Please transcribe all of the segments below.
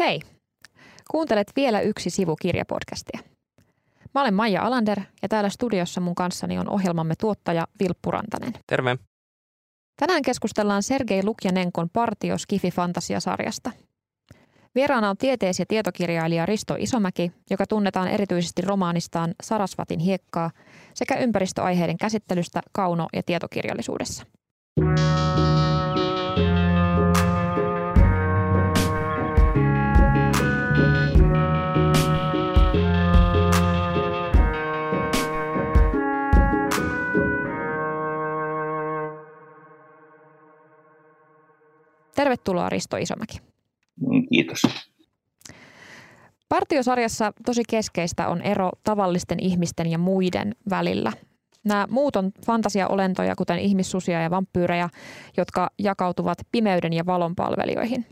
Hei! Kuuntelet vielä yksi sivu kirjapodcastia. Mä olen Maija Alander ja täällä studiossa mun kanssani on ohjelmamme tuottaja Vilppu Rantanen. Terve. Tänään keskustellaan Sergei Lukjanenkon Partio Skifi Fantasia-sarjasta. Vieraana on tietees- ja tietokirjailija Risto Isomäki, joka tunnetaan erityisesti romaanistaan Sarasvatin hiekkaa sekä ympäristöaiheiden käsittelystä kauno- ja tietokirjallisuudessa. Tervetuloa Risto Isomäki. Kiitos. Partiosarjassa tosi keskeistä on ero tavallisten ihmisten ja muiden välillä. Nämä muut on fantasiaolentoja, kuten ihmissusia ja vampyyrejä, jotka jakautuvat pimeyden ja valon palvelijoihin.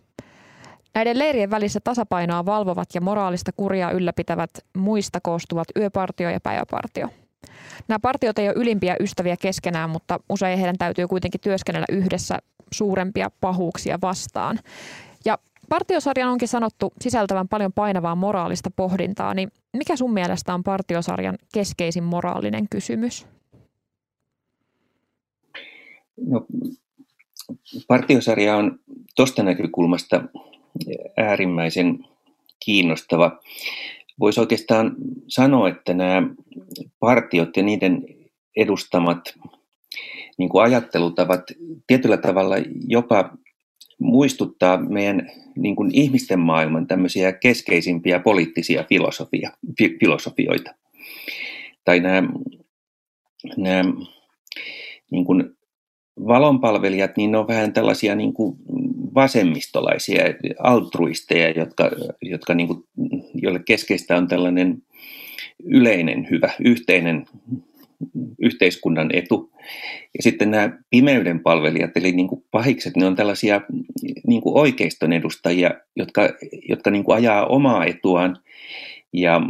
Näiden leirien välissä tasapainoa valvovat ja moraalista kuria ylläpitävät muista koostuvat yöpartio ja päiväpartio. Nämä partiot ei ole ylimpiä ystäviä keskenään, mutta usein heidän täytyy kuitenkin työskennellä yhdessä suurempia pahuuksia vastaan. Ja Partiosarjan onkin sanottu sisältävän paljon painavaa moraalista pohdintaa, niin mikä sun mielestä on Partiosarjan keskeisin moraalinen kysymys? No, partiosarja on tuosta näkökulmasta äärimmäisen kiinnostava. Voisi oikeastaan sanoa, että nämä partiot ja niiden edustamat niin kuin ajattelutavat tietyllä tavalla jopa muistuttaa meidän niin kuin ihmisten maailman tämmöisiä keskeisimpiä poliittisia filosofia, fi, filosofioita. Tai nämä, nämä niin kuin valonpalvelijat, niin ne on vähän tällaisia niin kuin vasemmistolaisia, altruisteja, jotka, jotka niin kuin, joille keskeistä on tällainen yleinen hyvä, yhteinen yhteiskunnan etu. Ja sitten nämä pimeyden palvelijat, eli niin kuin pahikset, ne on tällaisia niin kuin oikeiston edustajia, jotka, jotka niin kuin ajaa omaa etuaan ja,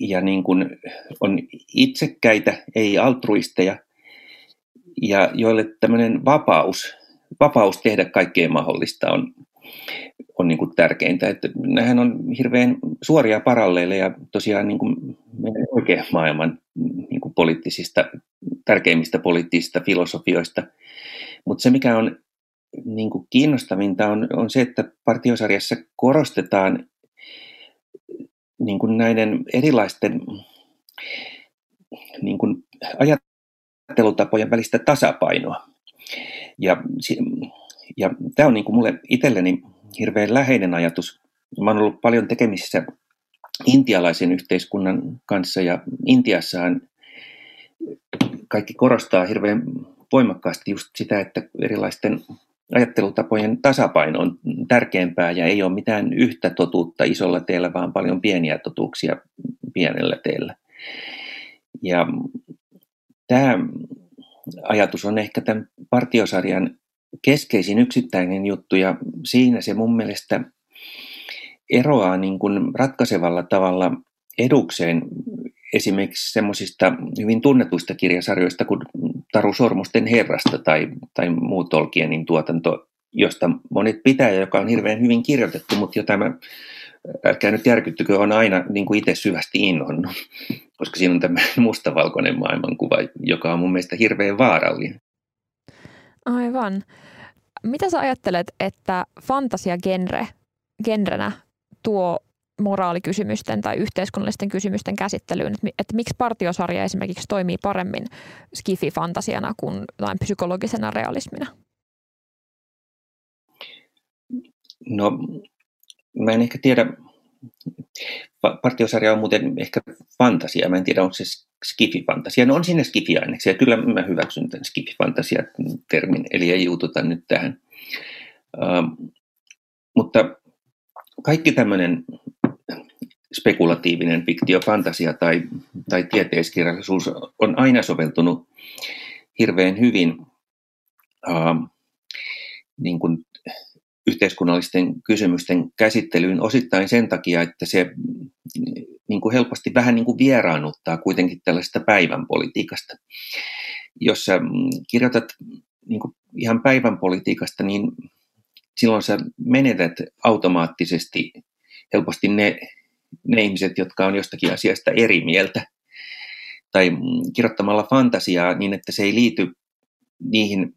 ja niin kuin on itsekkäitä, ei altruisteja, ja joille tämmöinen vapaus, vapaus tehdä kaikkea mahdollista on, on niin kuin tärkeintä. Että nämähän on hirveän suoria paralleeleja tosiaan niin kuin meidän oikean maailman niin kuin poliittisista, tärkeimmistä poliittisista filosofioista. Mutta se, mikä on niin kuin kiinnostavinta, on, on se, että partiosarjassa korostetaan niin kuin näiden erilaisten niin kuin ajattelutapojen välistä tasapainoa. Ja, ja tämä on niin kuin mulle itselleni hirveän läheinen ajatus. Mä oon ollut paljon tekemisissä intialaisen yhteiskunnan kanssa ja Intiassahan kaikki korostaa hirveän voimakkaasti just sitä, että erilaisten ajattelutapojen tasapaino on tärkeämpää ja ei ole mitään yhtä totuutta isolla teellä, vaan paljon pieniä totuuksia pienellä teellä. Ja tämä ajatus on ehkä tämän partiosarjan keskeisin yksittäinen juttu ja siinä se mun mielestä eroaa niin kuin ratkaisevalla tavalla edukseen esimerkiksi semmoisista hyvin tunnetuista kirjasarjoista kuin Taru Sormusten herrasta tai, tai muu Tolkienin tuotanto, josta monet pitää ja joka on hirveän hyvin kirjoitettu, mutta jota mä, älkää nyt järkyttykö, on aina niin kuin itse syvästi inhonnut, koska siinä on tämä mustavalkoinen maailmankuva, joka on mun mielestä hirveän vaarallinen. Aivan. Mitä sä ajattelet, että fantasia-genre genrenä tuo moraalikysymysten tai yhteiskunnallisten kysymysten käsittelyyn, että, että miksi partiosarja esimerkiksi toimii paremmin skifi-fantasiana kuin jotain psykologisena realismina? No, mä en ehkä tiedä, partiosarja on muuten ehkä fantasia, mä en tiedä onko se skifi-fantasia. No on siinä skifi-aineksia, kyllä mä hyväksyn tämän skifi-fantasia-termin, eli ei juututa nyt tähän. Uh, mutta kaikki tämmöinen spekulatiivinen fiktio, fantasia tai, tai tieteiskirjallisuus on aina soveltunut hirveän hyvin uh, niin kuin yhteiskunnallisten kysymysten käsittelyyn osittain sen takia, että se niin kuin helposti vähän niin kuin vieraannuttaa kuitenkin tällaista päivän politiikasta. Jos sä kirjoitat niin kuin ihan päivän politiikasta, niin silloin sä menetät automaattisesti helposti ne, ne ihmiset, jotka on jostakin asiasta eri mieltä. Tai kirjoittamalla fantasiaa niin, että se ei liity niihin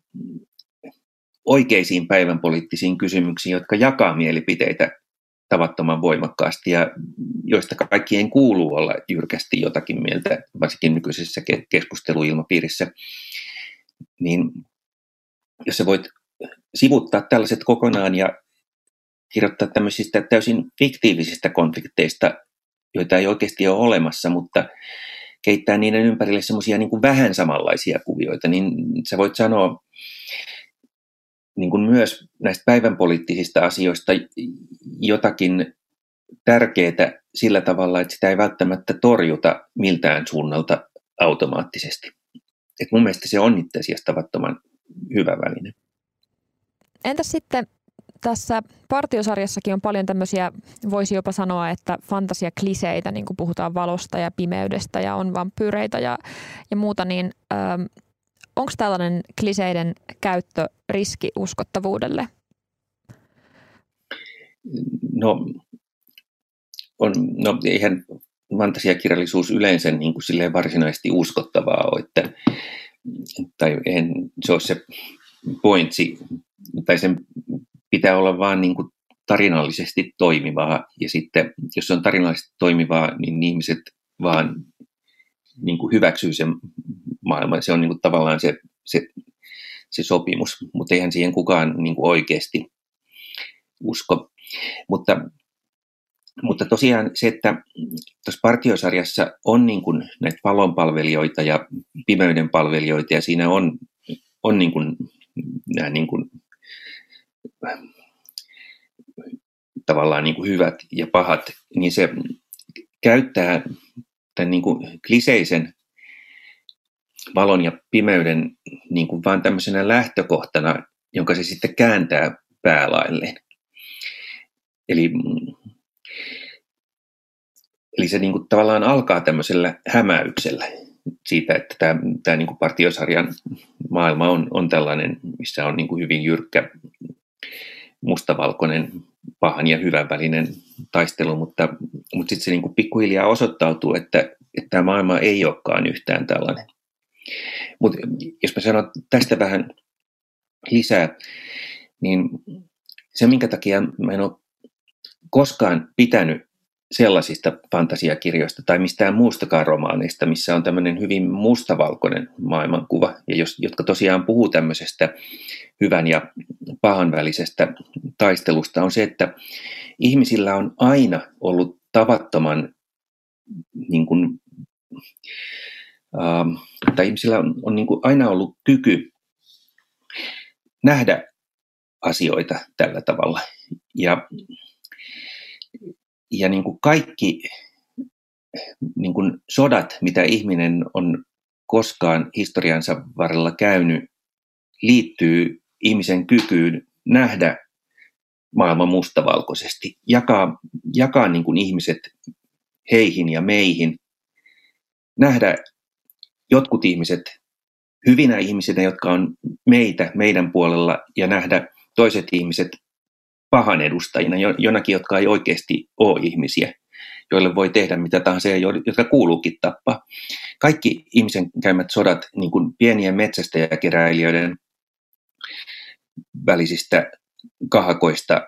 oikeisiin päivänpoliittisiin kysymyksiin, jotka jakaa mielipiteitä tavattoman voimakkaasti ja joista kaikkien kuuluu olla jyrkästi jotakin mieltä, varsinkin nykyisessä keskusteluilmapiirissä, niin jos sä voit sivuttaa tällaiset kokonaan ja kirjoittaa tämmöisistä täysin fiktiivisistä konflikteista, joita ei oikeasti ole olemassa, mutta keittää niiden ympärille semmoisia niin vähän samanlaisia kuvioita, niin sä voit sanoa niin kuin myös näistä päivänpoliittisista asioista jotakin tärkeää sillä tavalla, että sitä ei välttämättä torjuta miltään suunnalta automaattisesti. Et mun mielestä se on itse asiassa tavattoman hyvä väline. Entäs sitten tässä partiosarjassakin on paljon tämmöisiä, voisi jopa sanoa, että fantasiakliseitä, niin kuin puhutaan valosta ja pimeydestä ja on vampyyreitä ja, ja muuta, niin ähm, onko tällainen kliseiden käyttö riski uskottavuudelle? No, on, no eihän fantasiakirjallisuus yleensä niin kuin silleen varsinaisesti uskottavaa ole, että, tai eihän se ole se pointsi, tai sen pitää olla vaan niin kuin tarinallisesti toimivaa, ja sitten jos se on tarinallisesti toimivaa, niin ihmiset vaan niin kuin hyväksyy sen maailman. Se on niin kuin tavallaan se, se, se sopimus, mutta eihän siihen kukaan niin kuin oikeasti usko. Mutta, mutta tosiaan se, että tuossa partiosarjassa on niin kuin näitä palonpalvelijoita ja pimeyden palvelijoita ja siinä on, on niin kuin, nämä niin kuin, tavallaan niin kuin hyvät ja pahat, niin se käyttää tämän niin kuin kliseisen valon ja pimeyden niin kuin vaan tämmöisenä lähtökohtana, jonka se sitten kääntää päälailleen. Eli, eli se niin kuin tavallaan alkaa tämmöisellä hämäyksellä siitä, että tämä, tämä niin kuin partiosarjan maailma on, on tällainen, missä on niin kuin hyvin jyrkkä mustavalkoinen pahan ja hyvän välinen taistelu, mutta, mutta sitten se niin kuin pikkuhiljaa osoittautuu, että, että tämä maailma ei olekaan yhtään tällainen. Mutta jos mä sanon tästä vähän lisää, niin se minkä takia mä en ole koskaan pitänyt sellaisista fantasiakirjoista tai mistään muustakaan romaaneista, missä on tämmöinen hyvin mustavalkoinen maailmankuva, ja jos, jotka tosiaan puhuu tämmöisestä hyvän ja pahan välisestä taistelusta, on se, että ihmisillä on aina ollut tavattoman niin kuin, äh, tai ihmisillä on, on niin kuin aina ollut kyky nähdä asioita tällä tavalla. Ja, ja niin kuin kaikki niin kuin sodat, mitä ihminen on koskaan historiansa varrella käynyt, liittyy ihmisen kykyyn nähdä maailma mustavalkoisesti, jakaa, jakaa niin kuin ihmiset heihin ja meihin, nähdä jotkut ihmiset hyvinä ihmisinä, jotka on meitä, meidän puolella, ja nähdä toiset ihmiset pahan edustajina, jonakin, jotka ei oikeasti ole ihmisiä, joille voi tehdä mitä tahansa jotka kuuluukin tappaa. Kaikki ihmisen käymät sodat, niin kuin pienien metsästäjäkeräilijöiden välisistä kahakoista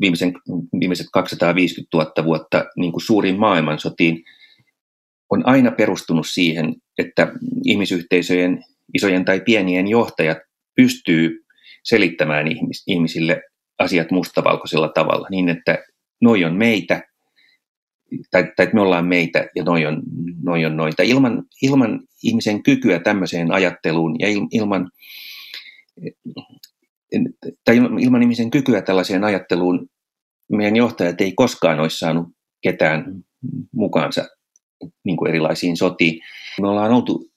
viimeisen, viimeiset 250 000 vuotta niin kuin suuriin maailmansotiin, on aina perustunut siihen, että ihmisyhteisöjen, isojen tai pienien johtajat pystyy selittämään ihmis, ihmisille asiat mustavalkoisella tavalla niin, että noi on meitä, tai, tai että me ollaan meitä ja noi on, noi on noita. Ilman, ilman ihmisen kykyä tämmöiseen ajatteluun ja il, ilman, tai ilman ihmisen kykyä tällaiseen ajatteluun meidän johtajat ei koskaan olisi saanut ketään mukaansa niin kuin erilaisiin sotiin. Me ollaan oltu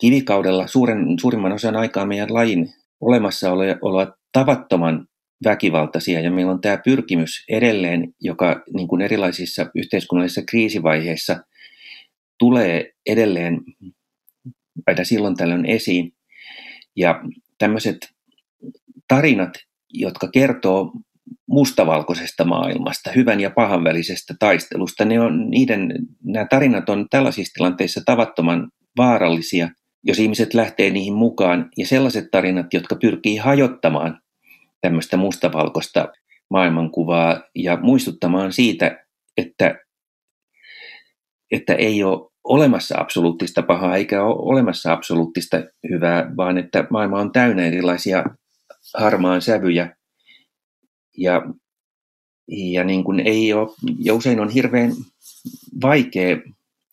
kivikaudella suuren, suurimman osan aikaa meidän lajin olemassaoloa tavattoman väkivaltaisia ja meillä on tämä pyrkimys edelleen, joka niin kuin erilaisissa yhteiskunnallisissa kriisivaiheissa tulee edelleen aina silloin tällöin esiin. Ja tämmöiset tarinat, jotka kertoo mustavalkoisesta maailmasta, hyvän ja pahan välisestä taistelusta. Ne on, niiden, nämä tarinat on tällaisissa tilanteissa tavattoman vaarallisia, jos ihmiset lähtee niihin mukaan. Ja sellaiset tarinat, jotka pyrkii hajottamaan tämmöistä mustavalkoista maailmankuvaa ja muistuttamaan siitä, että, että ei ole olemassa absoluuttista pahaa eikä ole olemassa absoluuttista hyvää, vaan että maailma on täynnä erilaisia harmaan sävyjä ja, ja niin kuin ei ole, ja usein on hirveän vaikea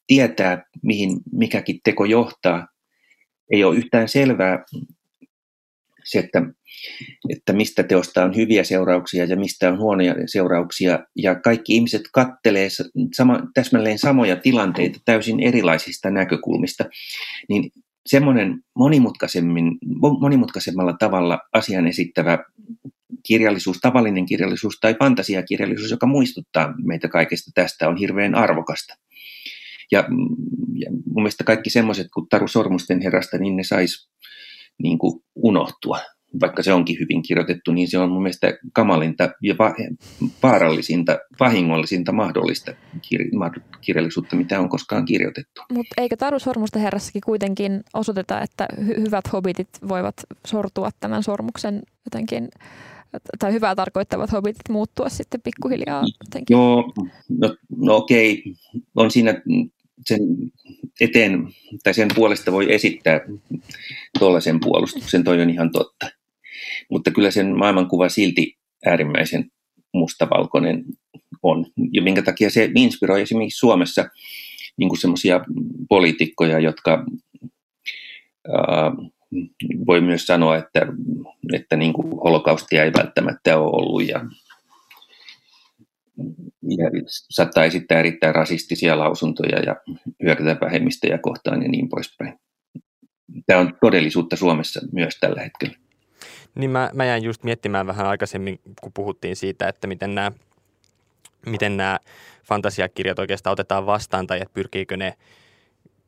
tietää, mihin mikäkin teko johtaa. Ei ole yhtään selvää se, että, että mistä teosta on hyviä seurauksia ja mistä on huonoja seurauksia. Ja kaikki ihmiset kattelee sama, täsmälleen samoja tilanteita täysin erilaisista näkökulmista. Niin semmoinen monimutkaisemmin, monimutkaisemmalla tavalla asian esittävä kirjallisuus, tavallinen kirjallisuus tai fantasiakirjallisuus, joka muistuttaa meitä kaikesta tästä, on hirveän arvokasta. Ja, ja mun mielestä kaikki semmoiset kuin Taru Sormusten herrasta, niin ne sais niin unohtua. Vaikka se onkin hyvin kirjoitettu, niin se on mun mielestä kamalinta ja vaarallisinta, vahingollisinta mahdollista kirjallisuutta, mitä on koskaan kirjoitettu. Mutta eikö Taru Sormusten herrassakin kuitenkin osoiteta, että hy- hyvät hobitit voivat sortua tämän sormuksen jotenkin tai hyvää tarkoittavat hobitit muuttua sitten pikkuhiljaa jotenkin? Joo, no, no okei, on siinä sen eteen tai sen puolesta voi esittää tuollaisen puolustuksen, toi on ihan totta. Mutta kyllä sen maailmankuva silti äärimmäisen mustavalkoinen on. Ja minkä takia se inspiroi esimerkiksi Suomessa niin semmoisia poliitikkoja, jotka ää, voi myös sanoa, että, että niin kuin holokaustia ei välttämättä ole ollut ja, ja saattaa esittää erittäin rasistisia lausuntoja ja hyökätä vähemmistöjä kohtaan ja niin poispäin. Tämä on todellisuutta Suomessa myös tällä hetkellä. Niin mä, mä jäin just miettimään vähän aikaisemmin, kun puhuttiin siitä, että miten nämä, miten nämä fantasiakirjat oikeastaan otetaan vastaan tai että pyrkiikö ne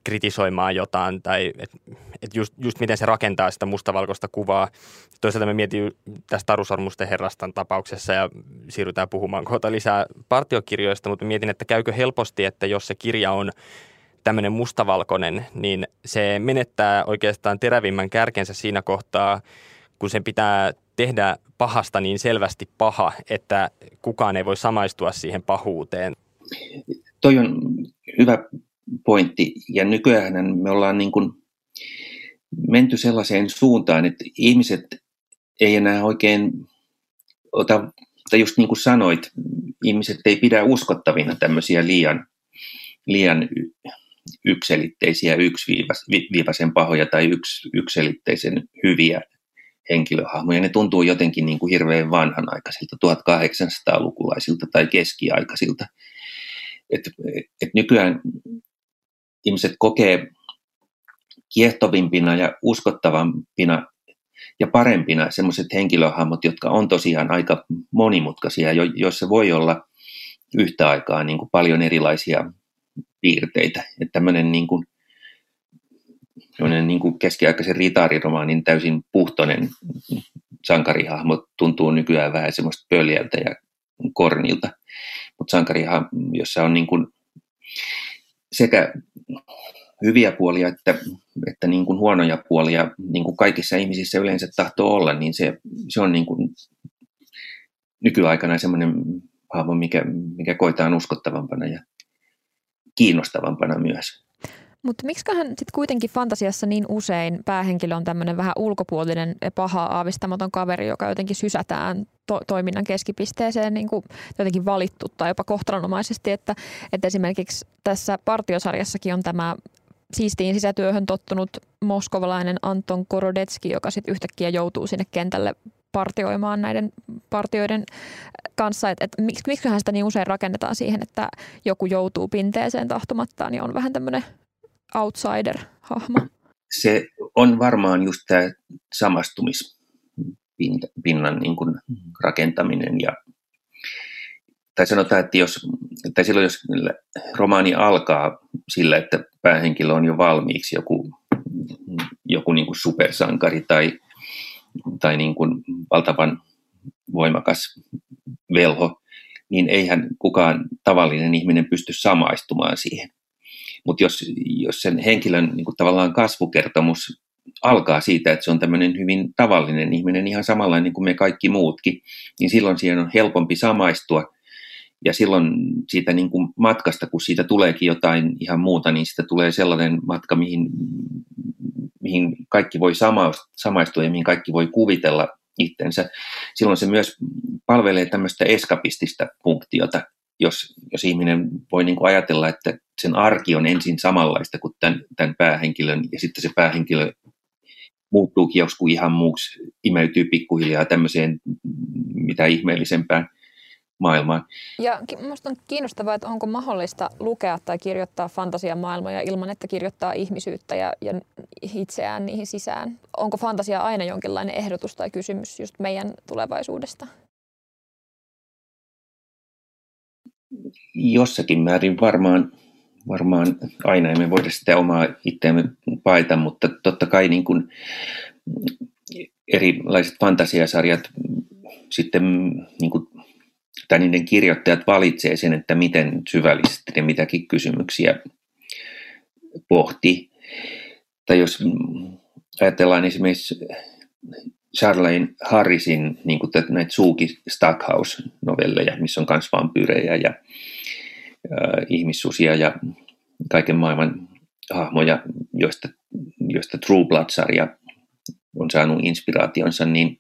kritisoimaan jotain tai että et just, just miten se rakentaa sitä mustavalkoista kuvaa. Toisaalta me mietin tästä Taru Sormusten herrastan tapauksessa ja siirrytään puhumaan kohta lisää partiokirjoista, mutta mietin, että käykö helposti, että jos se kirja on tämmöinen mustavalkoinen, niin se menettää oikeastaan terävimmän kärkensä siinä kohtaa, kun sen pitää tehdä pahasta niin selvästi paha, että kukaan ei voi samaistua siihen pahuuteen. Toi on hyvä pointti. Ja nykyään me ollaan niin kuin menty sellaiseen suuntaan, että ihmiset ei enää oikein ota, tai just niin kuin sanoit, ihmiset ei pidä uskottavina tämmöisiä liian, liian ykselitteisiä, yksiviivaisen pahoja tai yks, ykselitteisen hyviä henkilöhahmoja. Ne tuntuu jotenkin niin kuin hirveän vanhanaikaisilta, 1800-lukulaisilta tai keskiaikaisilta. Et, et nykyään ihmiset kokee kiehtovimpina ja uskottavampina ja parempina sellaiset henkilöhahmot, jotka on tosiaan aika monimutkaisia, jo, joissa voi olla yhtä aikaa niin kuin paljon erilaisia piirteitä. Että tämmöinen niin kuin, niin kuin keskiaikaisen ritaariromaanin täysin puhtoinen sankarihahmo tuntuu nykyään vähän semmoista pöljältä ja kornilta. Mutta sankarihahmo, jossa on niin kuin sekä hyviä puolia että, että niin kuin huonoja puolia, niin kuin kaikissa ihmisissä yleensä tahtoo olla, niin se, se on niin kuin nykyaikana semmoinen hahmo, mikä, mikä koetaan uskottavampana ja kiinnostavampana myös. Mutta miksiköhän sitten kuitenkin fantasiassa niin usein päähenkilö on tämmöinen vähän ulkopuolinen paha aavistamaton kaveri, joka jotenkin sysätään to- toiminnan keskipisteeseen niin kuin jotenkin valittu tai jopa kohtalonomaisesti, että, että esimerkiksi tässä partiosarjassakin on tämä siistiin sisätyöhön tottunut moskovalainen Anton Korodetski, joka sitten yhtäkkiä joutuu sinne kentälle partioimaan näiden partioiden kanssa, että et, miksi, miksiköhän sitä niin usein rakennetaan siihen, että joku joutuu pinteeseen tahtomattaan ja on vähän tämmöinen outsider-hahmo? Se on varmaan just tämä samastumispinnan niin kuin rakentaminen ja tai sanotaan, että jos, tai silloin jos romaani alkaa sillä, että päähenkilö on jo valmiiksi joku, joku niin kuin supersankari tai, tai niin kuin valtavan voimakas velho, niin eihän kukaan tavallinen ihminen pysty samaistumaan siihen. Mutta jos, jos sen henkilön niin kuin tavallaan kasvukertomus alkaa siitä, että se on tämmöinen hyvin tavallinen ihminen, ihan samanlainen kuin me kaikki muutkin, niin silloin siihen on helpompi samaistua. Ja silloin siitä niin kuin matkasta, kun siitä tuleekin jotain ihan muuta, niin siitä tulee sellainen matka, mihin, mihin kaikki voi samaistua ja mihin kaikki voi kuvitella itsensä. Silloin se myös palvelee tämmöistä eskapistista funktiota, jos, jos ihminen voi niin kuin ajatella, että sen arki on ensin samanlaista kuin tämän, tämän päähenkilön, ja sitten se päähenkilö muuttuukin joskus ihan muuksi, imeytyy pikkuhiljaa tämmöiseen mitä ihmeellisempään maailmaan. Ja minusta on kiinnostavaa, että onko mahdollista lukea tai kirjoittaa fantasiamaailmoja ilman, että kirjoittaa ihmisyyttä ja, ja itseään niihin sisään. Onko fantasia aina jonkinlainen ehdotus tai kysymys just meidän tulevaisuudesta? Jossakin määrin varmaan, varmaan aina emme voida sitä omaa itseämme paita, mutta totta kai niin kuin erilaiset fantasiasarjat sitten niin kuin tai niiden kirjoittajat valitsee sen, että miten syvällisesti ne mitäkin kysymyksiä pohti. Tai jos ajatellaan esimerkiksi Charlene Harrisin niin kuin näitä Suuki Stackhouse-novelleja, missä on myös vampyyrejä ja äh, ihmissusia ja kaiken maailman hahmoja, joista, joista True Blood-sarja on saanut inspiraationsa, niin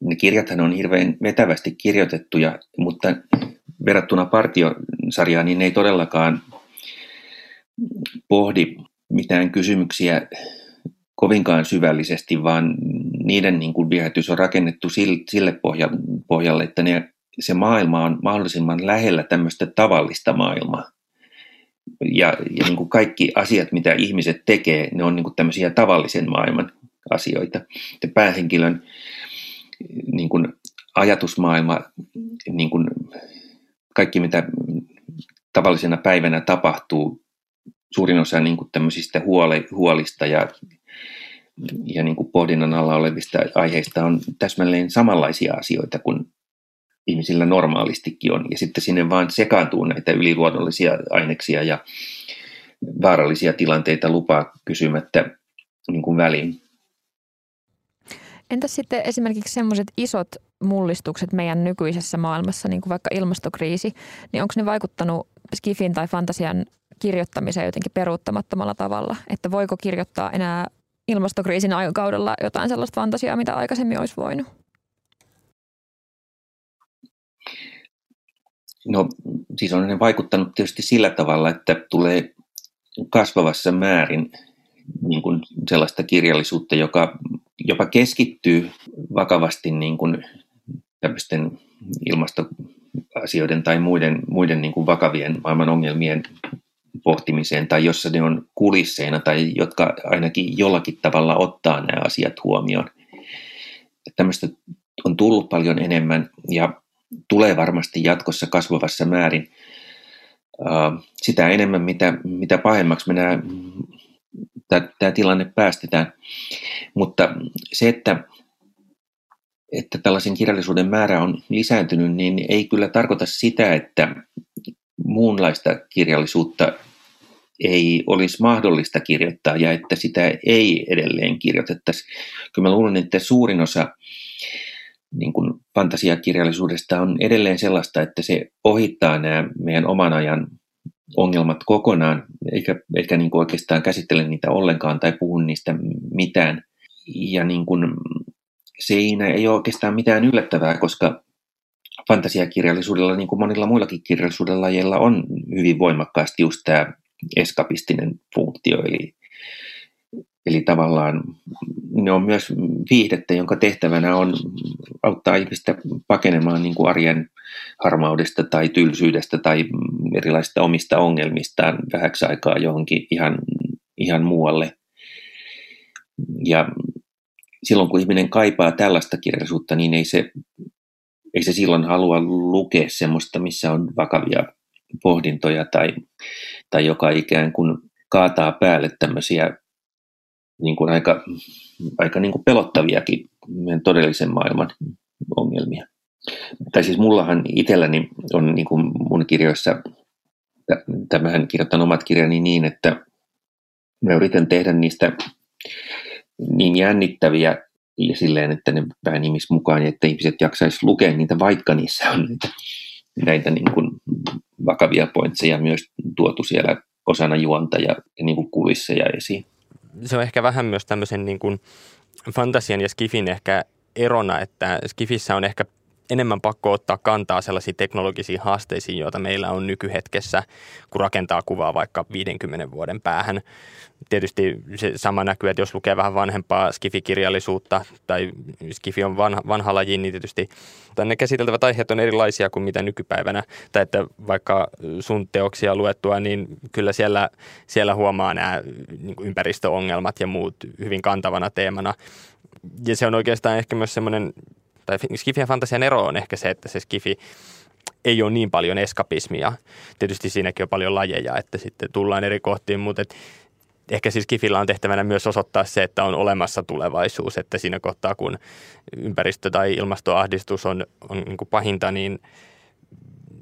ne kirjathan on hirveän vetävästi kirjoitettuja, mutta verrattuna partiosarjaan, niin ne ei todellakaan pohdi mitään kysymyksiä kovinkaan syvällisesti, vaan niiden niin kuin viehätys on rakennettu sille pohjalle, että ne, se maailma on mahdollisimman lähellä tämmöistä tavallista maailmaa. Ja, ja niin kuin kaikki asiat, mitä ihmiset tekee, ne on niin kuin tämmöisiä tavallisen maailman asioita. Ja päähenkilön niin kuin ajatusmaailma, niin kuin kaikki mitä tavallisena päivänä tapahtuu, suurin osa niin kuin tämmöisistä huole, huolista ja, ja niin kuin pohdinnan alla olevista aiheista on täsmälleen samanlaisia asioita kuin ihmisillä normaalistikin on. Ja sitten sinne vaan sekaantuu näitä yliluonnollisia aineksia ja vaarallisia tilanteita lupaa kysymättä niin kuin väliin. Entäs sitten esimerkiksi semmoiset isot mullistukset meidän nykyisessä maailmassa, niin kuin vaikka ilmastokriisi, niin onko ne vaikuttanut skifin tai fantasian kirjoittamiseen jotenkin peruuttamattomalla tavalla? Että voiko kirjoittaa enää ilmastokriisin aikakaudella jotain sellaista fantasiaa, mitä aikaisemmin olisi voinut? No siis on ne vaikuttanut tietysti sillä tavalla, että tulee kasvavassa määrin niin kuin sellaista kirjallisuutta, joka jopa keskittyy vakavasti niin kuin ilmastoasioiden tai muiden, muiden niin kuin vakavien maailman ongelmien pohtimiseen tai jossa ne on kulisseina tai jotka ainakin jollakin tavalla ottaa nämä asiat huomioon. Tämmöistä on tullut paljon enemmän ja tulee varmasti jatkossa kasvavassa määrin. Sitä enemmän, mitä, mitä pahemmaksi me tämä tilanne päästetään. Mutta se, että, että tällaisen kirjallisuuden määrä on lisääntynyt, niin ei kyllä tarkoita sitä, että muunlaista kirjallisuutta ei olisi mahdollista kirjoittaa ja että sitä ei edelleen kirjoitettaisi. Kyllä mä luulen, että suurin osa niin kuin fantasiakirjallisuudesta on edelleen sellaista, että se ohittaa nämä meidän oman ajan ongelmat kokonaan, eikä, eikä niin kuin oikeastaan käsittele niitä ollenkaan tai puhu niistä mitään. Ja niin kuin, siinä ei ole oikeastaan mitään yllättävää, koska fantasiakirjallisuudella, niin kuin monilla muillakin kirjallisuudella, joilla on hyvin voimakkaasti just tämä eskapistinen funktio, eli, eli tavallaan ne on myös viihdettä, jonka tehtävänä on auttaa ihmistä pakenemaan niin kuin arjen harmaudesta tai tylsyydestä tai erilaisista omista ongelmistaan vähäksi aikaa johonkin ihan, ihan muualle. Ja silloin kun ihminen kaipaa tällaista kirjallisuutta, niin ei se, ei se silloin halua lukea semmoista, missä on vakavia pohdintoja tai, tai joka ikään kuin kaataa päälle tämmöisiä niin kuin aika, aika niin kuin pelottaviakin todellisen maailman ongelmia. Tai siis mullahan itselläni on niin kuin mun kirjoissa, tämähän kirjoitan omat kirjani niin, että mä yritän tehdä niistä niin jännittäviä ja silleen, että ne vähän ihmis mukaan ja että ihmiset jaksaisi lukea niitä, vaikka niissä on näitä, näitä niin kuin vakavia pointseja myös tuotu siellä osana juonta ja, ja niin kuin kulisseja esiin. Se on ehkä vähän myös tämmöisen niin kuin fantasian ja skifin ehkä erona, että skifissä on ehkä enemmän pakko ottaa kantaa sellaisiin teknologisiin haasteisiin, joita meillä on nykyhetkessä, kun rakentaa kuvaa vaikka 50 vuoden päähän. Tietysti se sama näkyy, että jos lukee vähän vanhempaa skifikirjallisuutta tai skifi on vanha, vanha laji, niin tietysti ne käsiteltävät aiheet on erilaisia kuin mitä nykypäivänä. Tai että vaikka sun teoksia luettua, niin kyllä siellä, siellä huomaa nämä niin ympäristöongelmat ja muut hyvin kantavana teemana. Ja se on oikeastaan ehkä myös semmoinen tai skifi ja fantasian ero on ehkä se, että se skifi ei ole niin paljon eskapismia. Tietysti siinäkin on paljon lajeja, että sitten tullaan eri kohtiin, mutta et ehkä siis Kifillä on tehtävänä myös osoittaa se, että on olemassa tulevaisuus, että siinä kohtaa kun ympäristö- tai ilmastoahdistus on, on niin kuin pahinta, niin,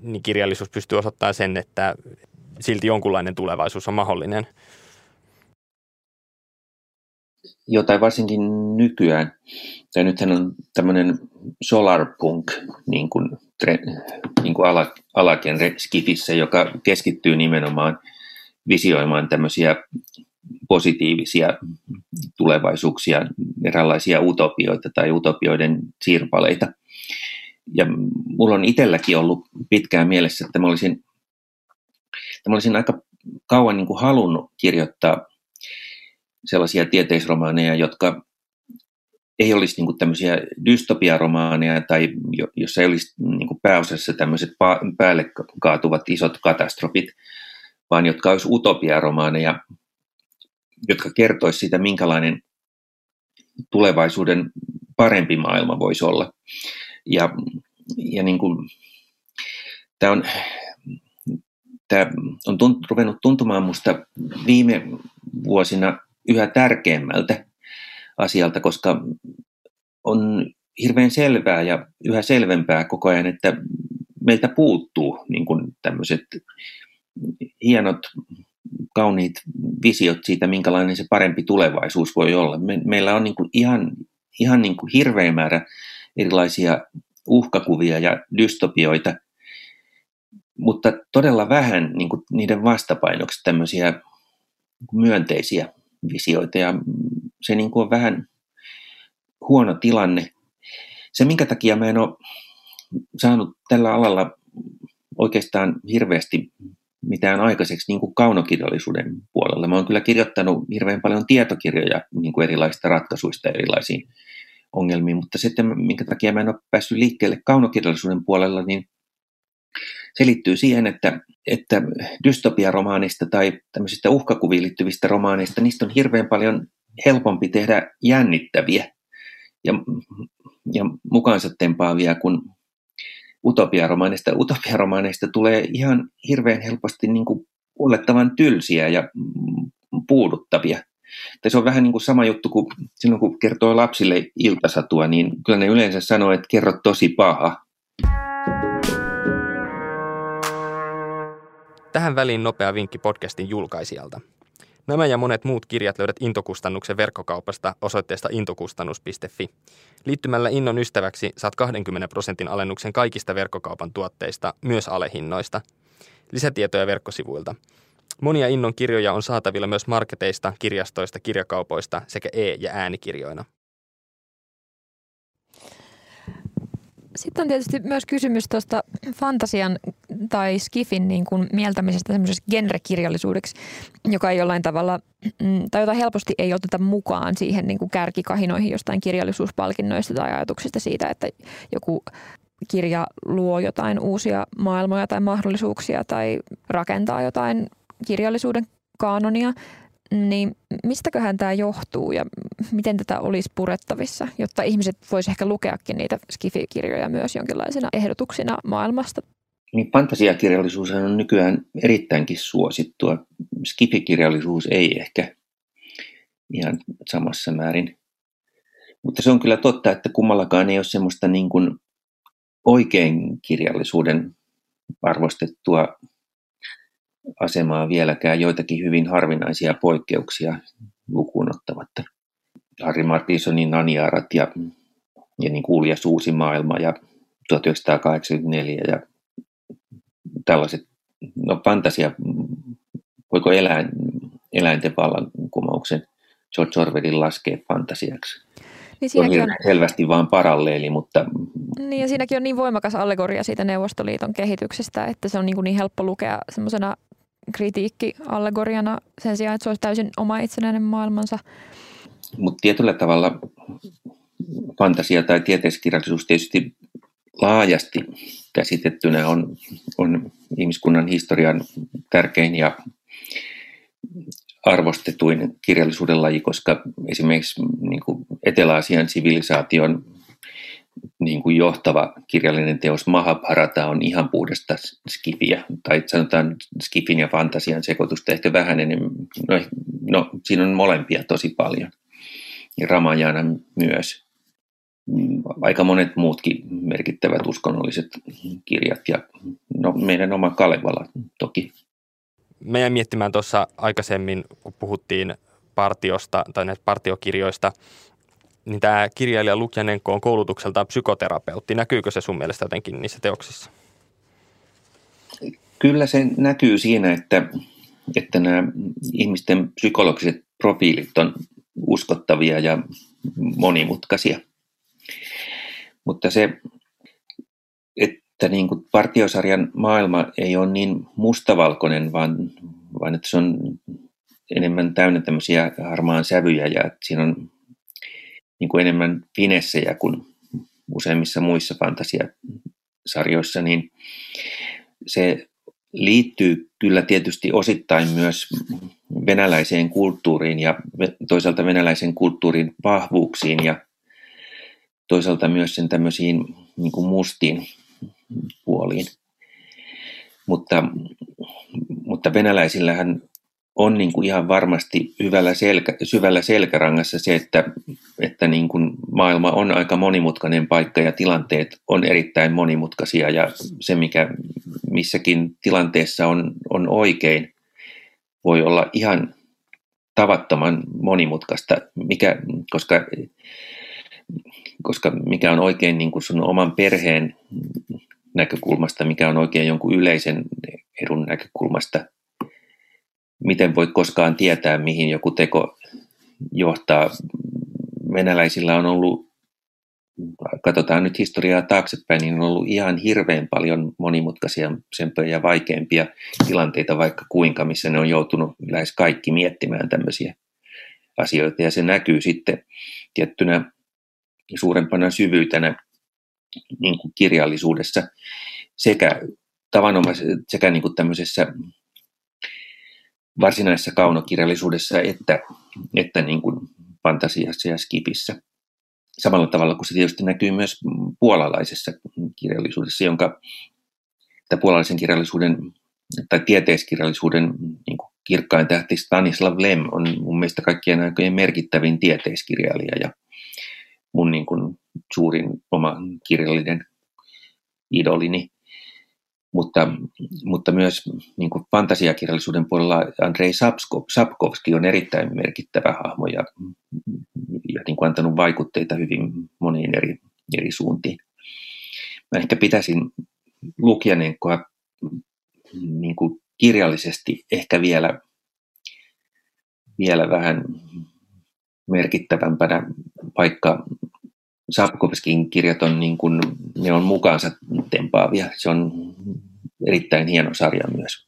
niin kirjallisuus pystyy osoittamaan sen, että silti jonkunlainen tulevaisuus on mahdollinen jotain varsinkin nykyään. Ja nythän on tämmöinen solarpunk niin kuin, niin kuin ala, alagenre Skifissä, joka keskittyy nimenomaan visioimaan tämmöisiä positiivisia tulevaisuuksia, eräänlaisia utopioita tai utopioiden sirpaleita. Ja mulla on itselläkin ollut pitkään mielessä, että mä olisin, että mä olisin aika kauan niin kuin halunnut kirjoittaa sellaisia tieteisromaaneja, jotka ei olisi niin tämmöisiä dystopiaromaaneja tai jossa ei olisi niin pääosassa tämmöiset päälle kaatuvat isot katastrofit, vaan jotka olisi utopiaromaaneja, jotka kertoisi siitä, minkälainen tulevaisuuden parempi maailma voisi olla. Ja, ja niin kuin, tämä on, tämä on tunt, ruvennut tuntumaan minusta viime vuosina yhä tärkeämmältä asialta, koska on hirveän selvää ja yhä selvempää koko ajan, että meiltä puuttuu niin kuin tämmöiset hienot, kauniit visiot siitä, minkälainen se parempi tulevaisuus voi olla. Me, meillä on niin kuin ihan, ihan niin kuin hirveä määrä erilaisia uhkakuvia ja dystopioita, mutta todella vähän niin kuin niiden vastapainoksi tämmöisiä myönteisiä visioita ja se niin kuin on vähän huono tilanne. Se, minkä takia mä en ole saanut tällä alalla oikeastaan hirveästi mitään aikaiseksi niin kuin kaunokirjallisuuden puolella. Mä oon kyllä kirjoittanut hirveän paljon tietokirjoja niin kuin erilaisista ratkaisuista erilaisiin ongelmiin, mutta sitten minkä takia mä en ole päässyt liikkeelle kaunokirjallisuuden puolella, niin se liittyy siihen, että, että dystopiaromaanista tai tämmöisistä uhkakuviin liittyvistä romaaneista, niistä on hirveän paljon helpompi tehdä jännittäviä ja, ja mukaansa tempaavia kuin utopiaromaaneista. Utopiaromaaneista tulee ihan hirveän helposti niin kuin olettavan tylsiä ja puuduttavia. Tai se on vähän niin kuin sama juttu kuin silloin, kun kertoo lapsille iltasatua, niin kyllä ne yleensä sanoo, että kerro tosi paha. Tähän väliin nopea vinkki podcastin julkaisijalta. Nämä ja monet muut kirjat löydät Intokustannuksen verkkokaupasta osoitteesta intokustannus.fi. Liittymällä Innon ystäväksi saat 20 prosentin alennuksen kaikista verkkokaupan tuotteista, myös alehinnoista. Lisätietoja verkkosivuilta. Monia Innon kirjoja on saatavilla myös marketeista, kirjastoista, kirjakaupoista sekä e- ja äänikirjoina. Sitten on tietysti myös kysymys tuosta fantasian tai skifin niin kuin mieltämisestä semmoisessa genrekirjallisuudeksi, joka ei jollain tavalla, mm, tai jota helposti ei oteta mukaan siihen niin kuin kärkikahinoihin jostain kirjallisuuspalkinnoista tai ajatuksista siitä, että joku kirja luo jotain uusia maailmoja tai mahdollisuuksia tai rakentaa jotain kirjallisuuden kaanonia niin mistäköhän tämä johtuu ja miten tätä olisi purettavissa, jotta ihmiset voisivat ehkä lukeakin niitä skifikirjoja myös jonkinlaisena ehdotuksina maailmasta? Niin fantasiakirjallisuus on nykyään erittäinkin suosittua. Skifikirjallisuus ei ehkä ihan samassa määrin. Mutta se on kyllä totta, että kummallakaan ei ole semmoista niin kuin oikein kirjallisuuden arvostettua asemaa vieläkään, joitakin hyvin harvinaisia poikkeuksia lukuun ottamatta. Harry Martinsonin Naniarat ja, ja niin kuulijas Uusi maailma ja 1984 ja tällaiset, no fantasia, voiko eläin, eläinten vallankumouksen George Orwellin laskea fantasiaksi? Niin siinäkin on, on selvästi vain paralleeli, mutta... Niin ja siinäkin on niin voimakas allegoria siitä Neuvostoliiton kehityksestä, että se on niin, kuin niin helppo lukea semmoisena kritiikki-allegoriana sen sijaan, että se olisi täysin oma itsenäinen maailmansa. Mutta tietyllä tavalla fantasia tai tieteiskirjallisuus tietysti laajasti käsitettynä on, on ihmiskunnan historian tärkein ja arvostetuin kirjallisuuden laji, koska esimerkiksi niin kuin Etelä-Aasian sivilisaation niin kuin johtava kirjallinen teos Mahabharata on ihan puhdasta skifiä, tai sanotaan skifin ja fantasian sekoitusta ehkä vähän enemmän. No, no siinä on molempia tosi paljon. Ja Ramajana myös. Aika monet muutkin merkittävät uskonnolliset kirjat ja no, meidän oma Kalevala toki. Meidän miettimään tuossa aikaisemmin, kun puhuttiin partiosta tai näistä partiokirjoista, niin tämä kirjailija Lukjanenko on koulutukseltaan psykoterapeutti. Näkyykö se sun mielestä jotenkin niissä teoksissa? Kyllä se näkyy siinä, että, että nämä ihmisten psykologiset profiilit on uskottavia ja monimutkaisia. Mutta se, että niin kuin partiosarjan maailma ei ole niin mustavalkoinen, vaan, vaan että se on enemmän täynnä tämmöisiä harmaan sävyjä ja että siinä on niin kuin enemmän finessejä kuin useimmissa muissa fantasiasarjoissa, niin se liittyy kyllä tietysti osittain myös venäläiseen kulttuuriin ja toisaalta venäläisen kulttuurin vahvuuksiin ja toisaalta myös sen tämmöisiin niin kuin mustiin puoliin. Mutta, mutta venäläisillähän on niin kuin ihan varmasti hyvällä selkä, syvällä selkärangassa se, että, että niin kuin maailma on aika monimutkainen paikka ja tilanteet on erittäin monimutkaisia ja se, mikä missäkin tilanteessa on, on oikein, voi olla ihan tavattoman monimutkaista, mikä, koska, koska mikä on oikein niin kuin sun oman perheen näkökulmasta, mikä on oikein jonkun yleisen edun näkökulmasta – miten voit koskaan tietää, mihin joku teko johtaa. Venäläisillä on ollut, katsotaan nyt historiaa taaksepäin, niin on ollut ihan hirveän paljon monimutkaisia ja vaikeampia tilanteita vaikka kuinka, missä ne on joutunut lähes kaikki miettimään tämmöisiä asioita. Ja se näkyy sitten tiettynä suurempana syvyytenä niin kuin kirjallisuudessa sekä tavanomaisessa sekä niin kuin tämmöisessä varsinaisessa kaunokirjallisuudessa että, että niin kuin fantasiassa ja skipissä. Samalla tavalla kuin se tietysti näkyy myös puolalaisessa kirjallisuudessa, jonka tai puolalaisen kirjallisuuden tai tieteiskirjallisuuden niin kuin kirkkain tähti Stanislav Lem on mun mielestä kaikkien aikojen merkittävin tieteiskirjailija ja mun niin kuin suurin oma kirjallinen idolini mutta, mutta myös niin kuin fantasiakirjallisuuden puolella Andrei Sapkovski on erittäin merkittävä hahmo ja, ja niin kuin antanut vaikutteita hyvin moniin eri, eri suuntiin. Mä ehkä pitäisin Lukjanenkoa niin kuin kirjallisesti ehkä vielä, vielä vähän merkittävämpänä, vaikka Sapkovskin kirjat on, niin kuin, ne on mukaansa tempaavia. Se on erittäin hieno sarja myös.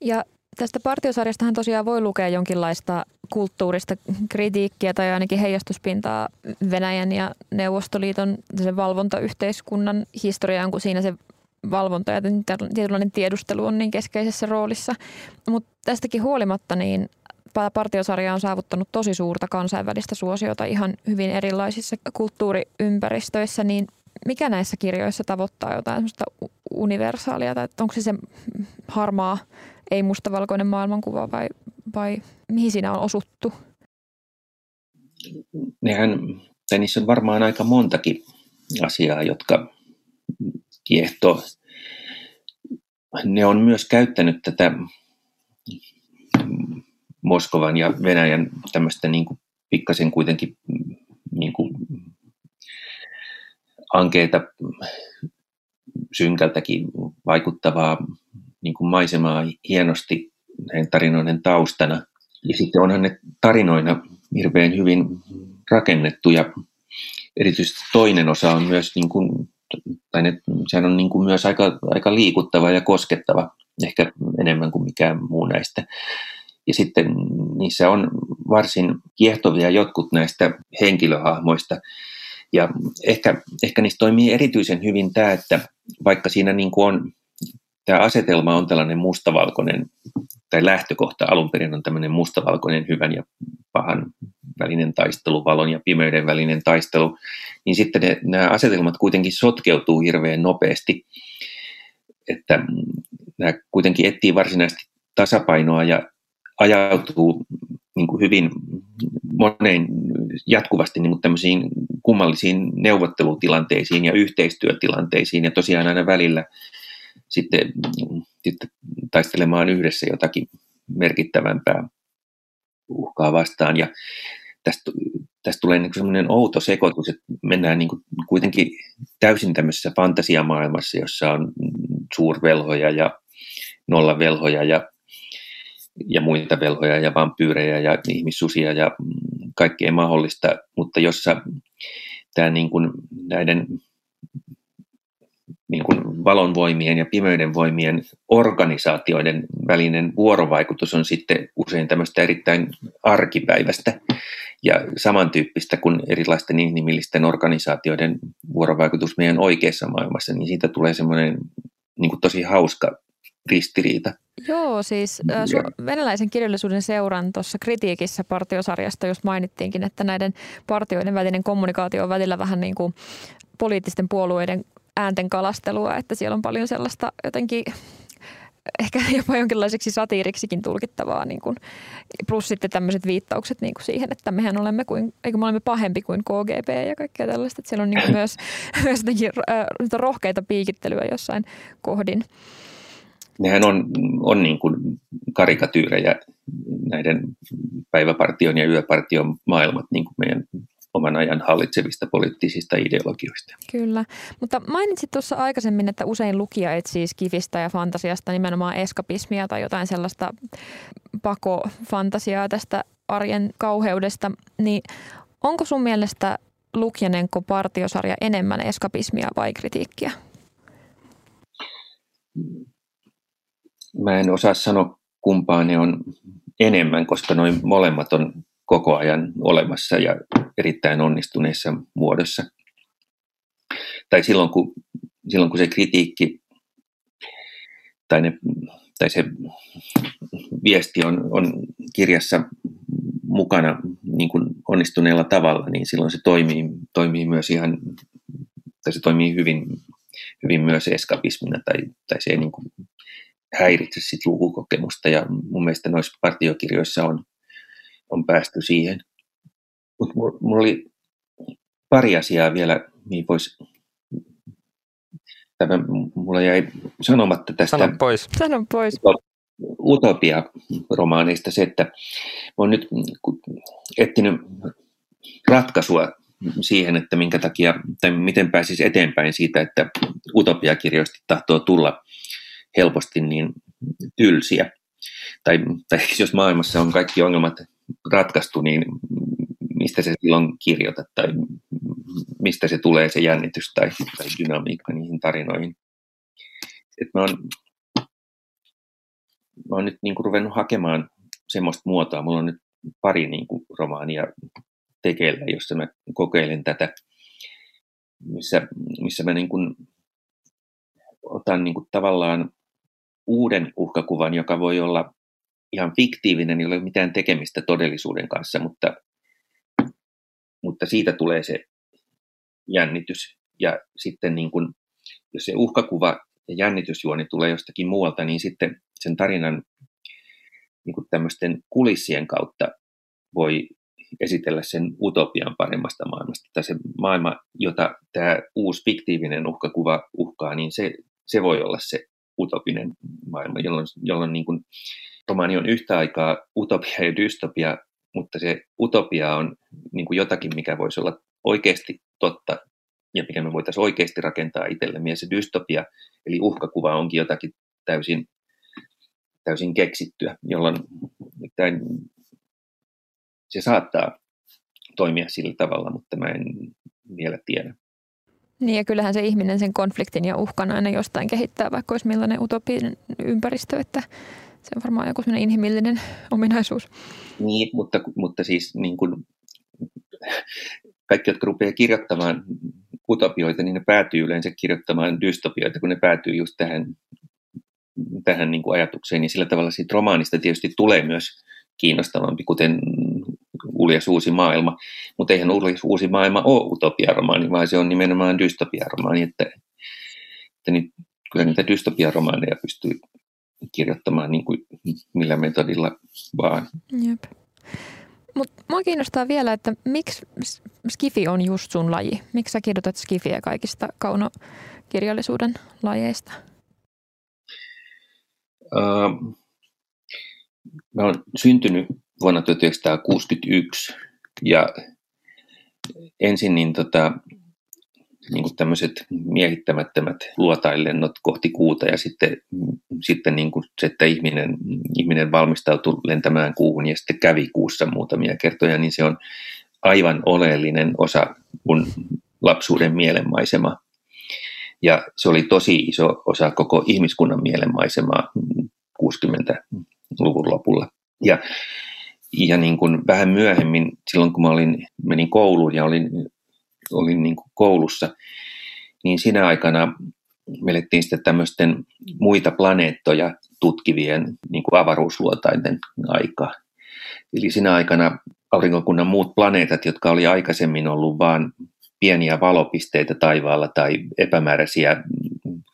Ja tästä partiosarjastahan tosiaan voi lukea jonkinlaista kulttuurista kritiikkiä tai ainakin heijastuspintaa Venäjän ja Neuvostoliiton sen valvontayhteiskunnan historiaan, kun siinä se valvonta ja tietynlainen tiedustelu on niin keskeisessä roolissa. Mutta tästäkin huolimatta niin partiosarja on saavuttanut tosi suurta kansainvälistä suosiota ihan hyvin erilaisissa kulttuuriympäristöissä, niin mikä näissä kirjoissa tavoittaa jotain sellaista universaalia, tai onko se se harmaa, ei mustavalkoinen maailmankuva vai, vai mihin siinä on osuttu? Nehän tai niissä on varmaan aika montakin asiaa, jotka kiehtoo. Ne on myös käyttänyt tätä Moskovan ja Venäjän tämmöistä niin kuin pikkasen kuitenkin niin kuin ankeita, synkältäkin vaikuttavaa niin kuin maisemaa hienosti näiden tarinoiden taustana. Ja sitten onhan ne tarinoina hirveän hyvin rakennettu ja erityisesti toinen osa on myös, niin kuin, tai ne, sehän on niin kuin myös aika, aika liikuttava ja koskettava, ehkä enemmän kuin mikään muu näistä. Ja sitten niissä on varsin kiehtovia jotkut näistä henkilöhahmoista. Ja ehkä, ehkä niistä toimii erityisen hyvin tämä, että vaikka siinä niin kuin on, tämä asetelma on tällainen mustavalkoinen, tai lähtökohta alun perin on tämmöinen mustavalkoinen hyvän ja pahan välinen taistelu, valon ja pimeyden välinen taistelu, niin sitten ne, nämä asetelmat kuitenkin sotkeutuu hirveän nopeasti, että nämä kuitenkin etsii varsinaisesti tasapainoa ja ajautuu niin kuin hyvin moneen jatkuvasti niin kuin tämmöisiin kummallisiin neuvottelutilanteisiin ja yhteistyötilanteisiin ja tosiaan aina välillä sitten, sitten taistelemaan yhdessä jotakin merkittävämpää uhkaa vastaan. Ja tästä, tästä tulee niin semmoinen outo sekoitus, että mennään niin kuin kuitenkin täysin tämmöisessä fantasiamaailmassa, jossa on suurvelhoja ja nollavelhoja ja ja muita velhoja ja vampyyrejä ja ihmissusia ja kaikkea mahdollista, mutta jossa tämä niin kuin näiden niin kuin valonvoimien ja pimeyden voimien organisaatioiden välinen vuorovaikutus on sitten usein tämmöistä erittäin arkipäivästä ja samantyyppistä kuin erilaisten inhimillisten organisaatioiden vuorovaikutus meidän oikeassa maailmassa, niin siitä tulee semmoinen niin kuin tosi hauska ristiriita. Joo, siis äh, su- venäläisen kirjallisuuden seuran tuossa kritiikissä partiosarjasta just mainittiinkin, että näiden partioiden välinen kommunikaatio on välillä vähän niin kuin poliittisten puolueiden äänten kalastelua, että siellä on paljon sellaista jotenkin ehkä jopa jonkinlaiseksi satiiriksikin tulkittavaa, niin kuin, plus sitten tämmöiset viittaukset niin kuin siihen, että mehän olemme, kuin, eikö me olemme pahempi kuin KGB ja kaikkea tällaista, että siellä on niin kuin myös, myös jotenkin, äh, rohkeita piikittelyä jossain kohdin nehän on, on niin kuin karikatyyrejä näiden päiväpartion ja yöpartion maailmat niin kuin meidän oman ajan hallitsevista poliittisista ideologioista. Kyllä, mutta mainitsit tuossa aikaisemmin, että usein lukija etsii kivistä ja fantasiasta nimenomaan eskapismia tai jotain sellaista pakofantasiaa tästä arjen kauheudesta, niin onko sun mielestä Lukjanenko partiosarja enemmän eskapismia vai kritiikkiä? Mä en osaa sanoa kumpaa ne on enemmän, koska noin molemmat on koko ajan olemassa ja erittäin onnistuneessa muodossa. Tai silloin kun, silloin kun se kritiikki tai, ne, tai se viesti on, on kirjassa mukana niin kuin onnistuneella tavalla, niin silloin se toimii, toimii myös ihan, tai se toimii hyvin, hyvin myös eskapismina, tai, tai se ei niin kuin häiritse sit lukukokemusta ja mun mielestä noissa partiokirjoissa on, on päästy siihen. Mutta mulla oli pari asiaa vielä, niin voisi Tämä, mulla jäi sanomatta tästä. Sano pois. Sano pois. Utopia-romaaneista se, että olen nyt etsinyt ratkaisua siihen, että minkä takia, tai miten pääsisi eteenpäin siitä, että utopiakirjoista tahtoo tulla helposti niin tylsiä. Tai, tai jos maailmassa on kaikki ongelmat ratkaistu, niin mistä se silloin kirjoitat tai mistä se tulee se jännitys tai, tai dynamiikka niihin tarinoihin. Et mä, oon, mä oon nyt niin kuin ruvennut hakemaan semmoista muotoa. Mulla on nyt pari niin kuin romaania tekeillä, jossa mä kokeilen tätä, missä, missä mä niin kuin otan niin kuin tavallaan uuden uhkakuvan, joka voi olla ihan fiktiivinen, ei ole mitään tekemistä todellisuuden kanssa, mutta, mutta siitä tulee se jännitys. Ja sitten niin kun, jos se uhkakuva ja jännitysjuoni tulee jostakin muualta, niin sitten sen tarinan niin kuin tämmöisten kulissien kautta voi esitellä sen utopian paremmasta maailmasta. Tai se maailma, jota tämä uusi fiktiivinen uhkakuva uhkaa, niin se, se voi olla se utopinen maailma, jolloin, jolloin niin kuin, romaani on yhtä aikaa utopia ja dystopia, mutta se utopia on niin kuin jotakin, mikä voisi olla oikeasti totta ja mikä me voitaisiin oikeasti rakentaa itsellemme. Ja se dystopia, eli uhkakuva, onkin jotakin täysin, täysin keksittyä, jolloin tämän, se saattaa toimia sillä tavalla, mutta mä en vielä tiedä. Niin ja kyllähän se ihminen sen konfliktin ja uhkan aina jostain kehittää, vaikka olisi millainen utopinen ympäristö, että se on varmaan joku inhimillinen ominaisuus. Niin, mutta, mutta siis niin kuin, kaikki, jotka rupeaa kirjoittamaan utopioita, niin ne päätyy yleensä kirjoittamaan dystopioita, kun ne päätyy just tähän, tähän niin kuin ajatukseen. Niin sillä tavalla siitä romaanista tietysti tulee myös kiinnostavampi, kuten Uljas uusi maailma. Mutta eihän Uljas uusi maailma ole utopiaromaani, vaan se on nimenomaan dystopiaromaani. Että, että niin, kyllä niitä dystopiaromaaneja pystyy kirjoittamaan niin kuin millä metodilla vaan. Jep. Mutta mua kiinnostaa vielä, että miksi Skifi on just sun laji? Miksi sä kirjoitat Skifiä kaikista kaunokirjallisuuden lajeista? Uh, mä olen syntynyt vuonna 1961 ja ensin niin tota, niin kuin tämmöiset miehittämättömät luotailennot kohti kuuta ja sitten, sitten niin kuin se, että ihminen, ihminen valmistautui lentämään kuuhun ja sitten kävi kuussa muutamia kertoja, niin se on aivan oleellinen osa mun lapsuuden mielenmaisemaa. Ja se oli tosi iso osa koko ihmiskunnan mielenmaisemaa 60-luvun lopulla. Ja, ja niin kuin vähän myöhemmin, silloin kun mä olin, menin kouluun ja olin olin niin kuin koulussa, niin siinä aikana me elettiin sitten tämmöisten muita planeettoja tutkivien niin kuin avaruusluotaiden aikaa. Eli siinä aikana aurinkokunnan muut planeetat, jotka oli aikaisemmin ollut vain pieniä valopisteitä taivaalla tai epämääräisiä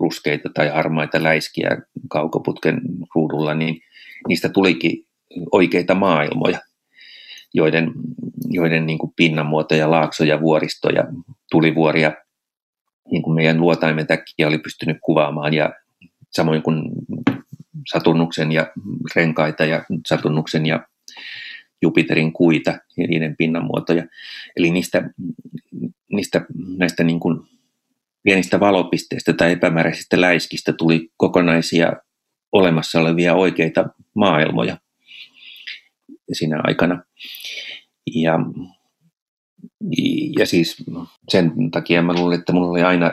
ruskeita tai harmaita läiskiä kaukoputken ruudulla, niin niistä tulikin oikeita maailmoja joiden, joiden niin kuin pinnanmuotoja, laaksoja, vuoristoja, tulivuoria niin kuin meidän luotaimen takia oli pystynyt kuvaamaan ja samoin kuin Saturnuksen ja renkaita ja Saturnuksen ja Jupiterin kuita ja niiden pinnanmuotoja. Eli niistä, niistä näistä niin kuin pienistä valopisteistä tai epämääräisistä läiskistä tuli kokonaisia olemassa olevia oikeita maailmoja siinä aikana. Ja, ja siis sen takia mä luulen, että mulla oli aina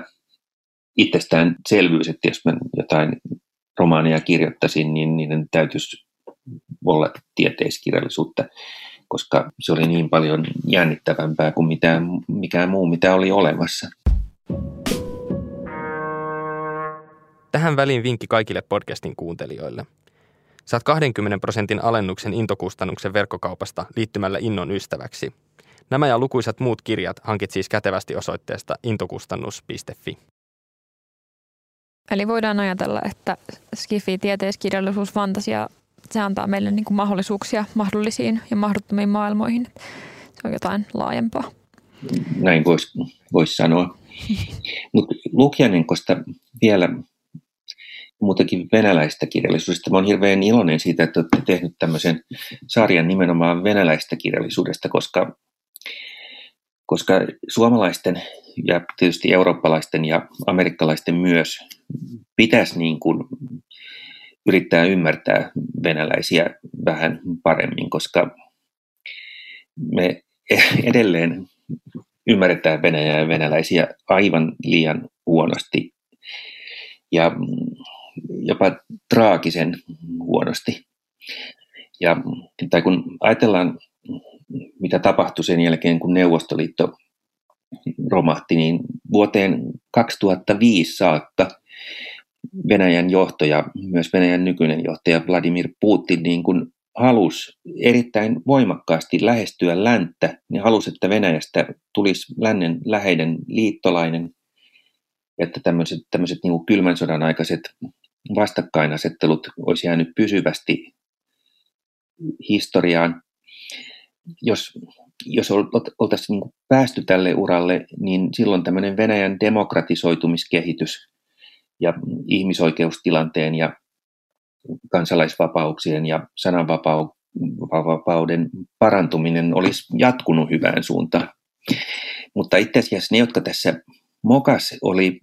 itsestäänselvyys, että jos mä jotain romaania kirjoittaisin, niin niiden täytyisi olla tieteiskirjallisuutta, koska se oli niin paljon jännittävämpää kuin mitään, mikään muu, mitä oli olemassa. Tähän väliin vinkki kaikille podcastin kuuntelijoille – Saat 20 prosentin alennuksen intokustannuksen verkkokaupasta liittymällä Innon ystäväksi. Nämä ja lukuisat muut kirjat hankit siis kätevästi osoitteesta intokustannus.fi. Eli voidaan ajatella, että skifi, tieteiskirjallisuus, fantasia, se antaa meille niin kuin mahdollisuuksia mahdollisiin ja mahdottomiin maailmoihin. Se on jotain laajempaa. Näin voisi vois sanoa. Mutta Lukjanenkosta vielä muutenkin venäläistä kirjallisuudesta. Mä olen hirveän iloinen siitä, että olette tehnyt tämmöisen sarjan nimenomaan venäläistä kirjallisuudesta, koska, koska suomalaisten ja tietysti eurooppalaisten ja amerikkalaisten myös pitäisi niin kuin yrittää ymmärtää venäläisiä vähän paremmin, koska me edelleen ymmärretään Venäjää ja venäläisiä aivan liian huonosti. Ja jopa traagisen huonosti. Ja, tai kun ajatellaan, mitä tapahtui sen jälkeen, kun Neuvostoliitto romahti, niin vuoteen 2005 saakka Venäjän johtaja, myös Venäjän nykyinen johtaja Vladimir Putin niin kuin halusi erittäin voimakkaasti lähestyä länttä. Ne halusi, että Venäjästä tulisi lännen läheinen liittolainen, että tämmöiset, tämmöiset niin kylmän sodan aikaiset vastakkainasettelut olisi jäänyt pysyvästi historiaan. Jos jos oltaisiin niin päästy tälle uralle, niin silloin tämmöinen Venäjän demokratisoitumiskehitys ja ihmisoikeustilanteen ja kansalaisvapauksien ja sananvapauden parantuminen olisi jatkunut hyvään suuntaan. Mutta itse asiassa ne, jotka tässä mokas oli,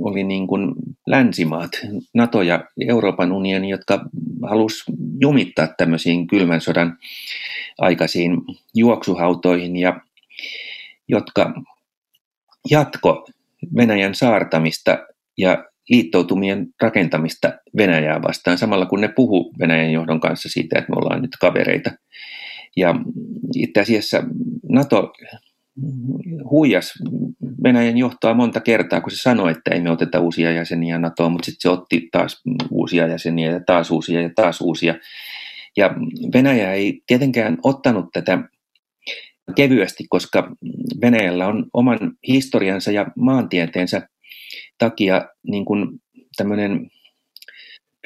oli niin kuin länsimaat, NATO ja Euroopan unioni, jotka halus jumittaa tämmöisiin kylmän sodan aikaisiin juoksuhautoihin ja jotka jatko Venäjän saartamista ja liittoutumien rakentamista Venäjää vastaan, samalla kun ne puhu Venäjän johdon kanssa siitä, että me ollaan nyt kavereita. Ja itse asiassa NATO huijas Venäjän johtoa monta kertaa, kun se sanoi, että ei me oteta uusia jäseniä NATOon, mutta sitten se otti taas uusia jäseniä ja taas uusia ja taas uusia. Ja Venäjä ei tietenkään ottanut tätä kevyesti, koska Venäjällä on oman historiansa ja maantieteensä takia niin kuin tämmöinen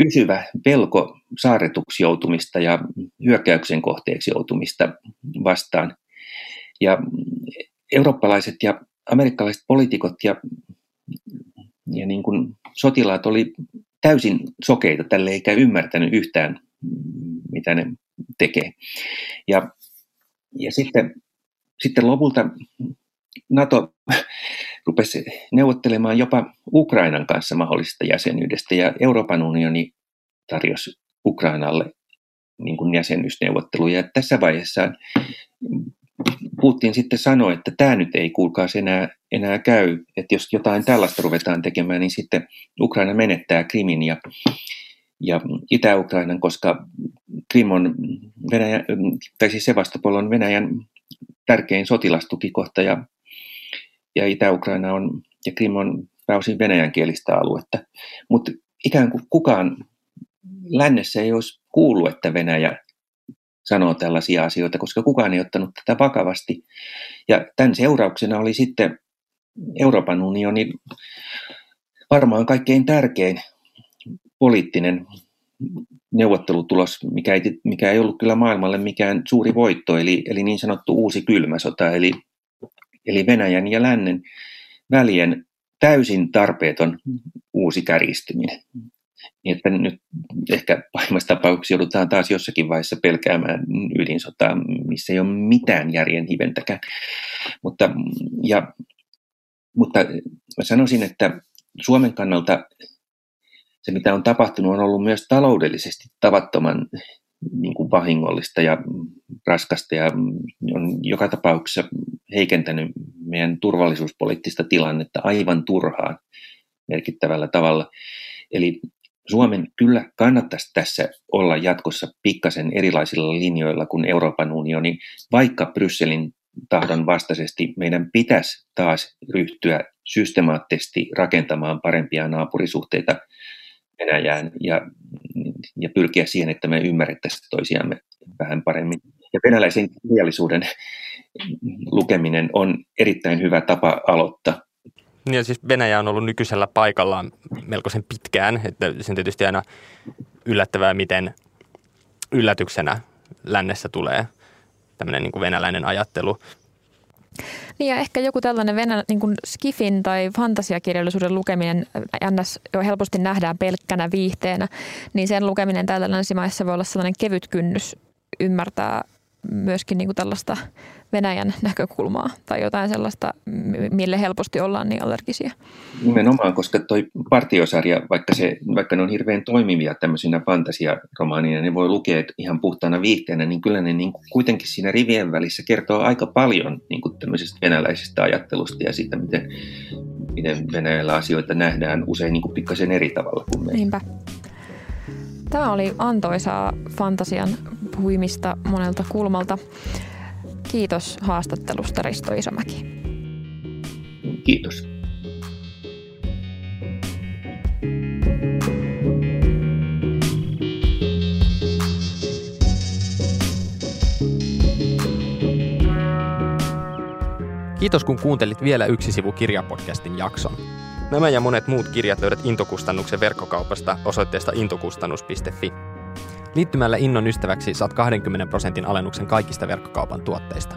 pysyvä pelko saaretuksi joutumista ja hyökkäyksen kohteeksi joutumista vastaan. Ja eurooppalaiset ja amerikkalaiset poliitikot ja, ja niin kuin sotilaat oli täysin sokeita tälle eikä ymmärtänyt yhtään, mitä ne tekee. Ja, ja sitten, sitten lopulta NATO rupesi neuvottelemaan jopa Ukrainan kanssa mahdollisesta jäsenyydestä ja Euroopan unioni tarjosi Ukrainalle niin kuin jäsenyysneuvotteluja. Ja tässä vaiheessa Putin sitten sanoi, että tämä nyt ei kuulkaa enää, enää käy, että jos jotain tällaista ruvetaan tekemään, niin sitten Ukraina menettää Krimin ja, ja Itä-Ukrainan, koska Krim on Venäjä, tai siis Sevastopol on Venäjän tärkein sotilastukikohta ja, ja Itä-Ukraina on, ja Krim on pääosin venäjänkielistä aluetta. Mutta ikään kuin kukaan lännessä ei olisi kuullut, että Venäjä sanoo tällaisia asioita, koska kukaan ei ottanut tätä vakavasti. Ja tämän seurauksena oli sitten Euroopan unionin varmaan kaikkein tärkein poliittinen neuvottelutulos, mikä ei, mikä ei ollut kyllä maailmalle mikään suuri voitto, eli, eli niin sanottu uusi kylmä sota, eli, eli Venäjän ja lännen välien täysin tarpeeton uusi kärjistyminen. Niin että nyt ehkä pahimmassa tapauksessa joudutaan taas jossakin vaiheessa pelkäämään ydinsotaa, missä ei ole mitään järjen hiventäkään. Mutta, ja, mutta mä sanoisin, että Suomen kannalta se, mitä on tapahtunut, on ollut myös taloudellisesti tavattoman niin kuin vahingollista ja raskasta ja on joka tapauksessa heikentänyt meidän turvallisuuspoliittista tilannetta aivan turhaan merkittävällä tavalla. Eli Suomen kyllä kannattaisi tässä olla jatkossa pikkasen erilaisilla linjoilla kuin Euroopan unioni, vaikka Brysselin tahdon vastaisesti meidän pitäisi taas ryhtyä systemaattisesti rakentamaan parempia naapurisuhteita Venäjään ja, ja pyrkiä siihen, että me ymmärrettäisiin toisiamme vähän paremmin. Ja venäläisen kirjallisuuden lukeminen on erittäin hyvä tapa aloittaa. Niin siis Venäjä on ollut nykyisellä paikallaan melkoisen pitkään, että sen tietysti aina yllättävää, miten yllätyksenä lännessä tulee tämmöinen niin kuin venäläinen ajattelu. Niin ja ehkä joku tällainen venä, niin kuin skifin tai fantasiakirjallisuuden lukeminen ns. jo helposti nähdään pelkkänä viihteenä, niin sen lukeminen täällä länsimaissa voi olla sellainen kevyt kynnys ymmärtää myöskin niin kuin tällaista Venäjän näkökulmaa tai jotain sellaista, mille helposti ollaan niin allergisia. Nimenomaan, koska toi partiosarja, vaikka, se, vaikka ne on hirveän toimivia tämmöisinä fantasiaromaaneina, ne voi lukea ihan puhtaana viihteenä, niin kyllä ne niin kuin kuitenkin siinä rivien välissä kertoo aika paljon niin kuin tämmöisestä venäläisestä ajattelusta ja siitä, miten, miten Venäjällä asioita nähdään usein niin kuin pikkasen eri tavalla kuin me. Niinpä. Tämä oli antoisaa fantasian puimista monelta kulmalta. Kiitos haastattelusta Risto Isomäki. Kiitos. Kiitos kun kuuntelit vielä yksi sivu kirjapodcastin jakson. Nämä ja monet muut kirjat löydät Intokustannuksen verkkokaupasta osoitteesta intokustannus.fi. Liittymällä Innon ystäväksi saat 20 prosentin alennuksen kaikista verkkokaupan tuotteista.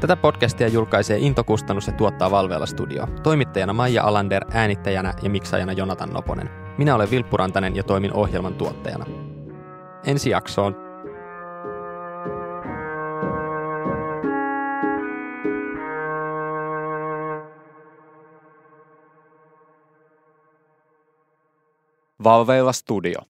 Tätä podcastia julkaisee Intokustannus ja tuottaa Valveella Studio. Toimittajana Maija Alander, äänittäjänä ja miksaajana Jonatan Noponen. Minä olen Vilppu Rantanen ja toimin ohjelman tuottajana. Ensi jaksoon. Valveilla Studio.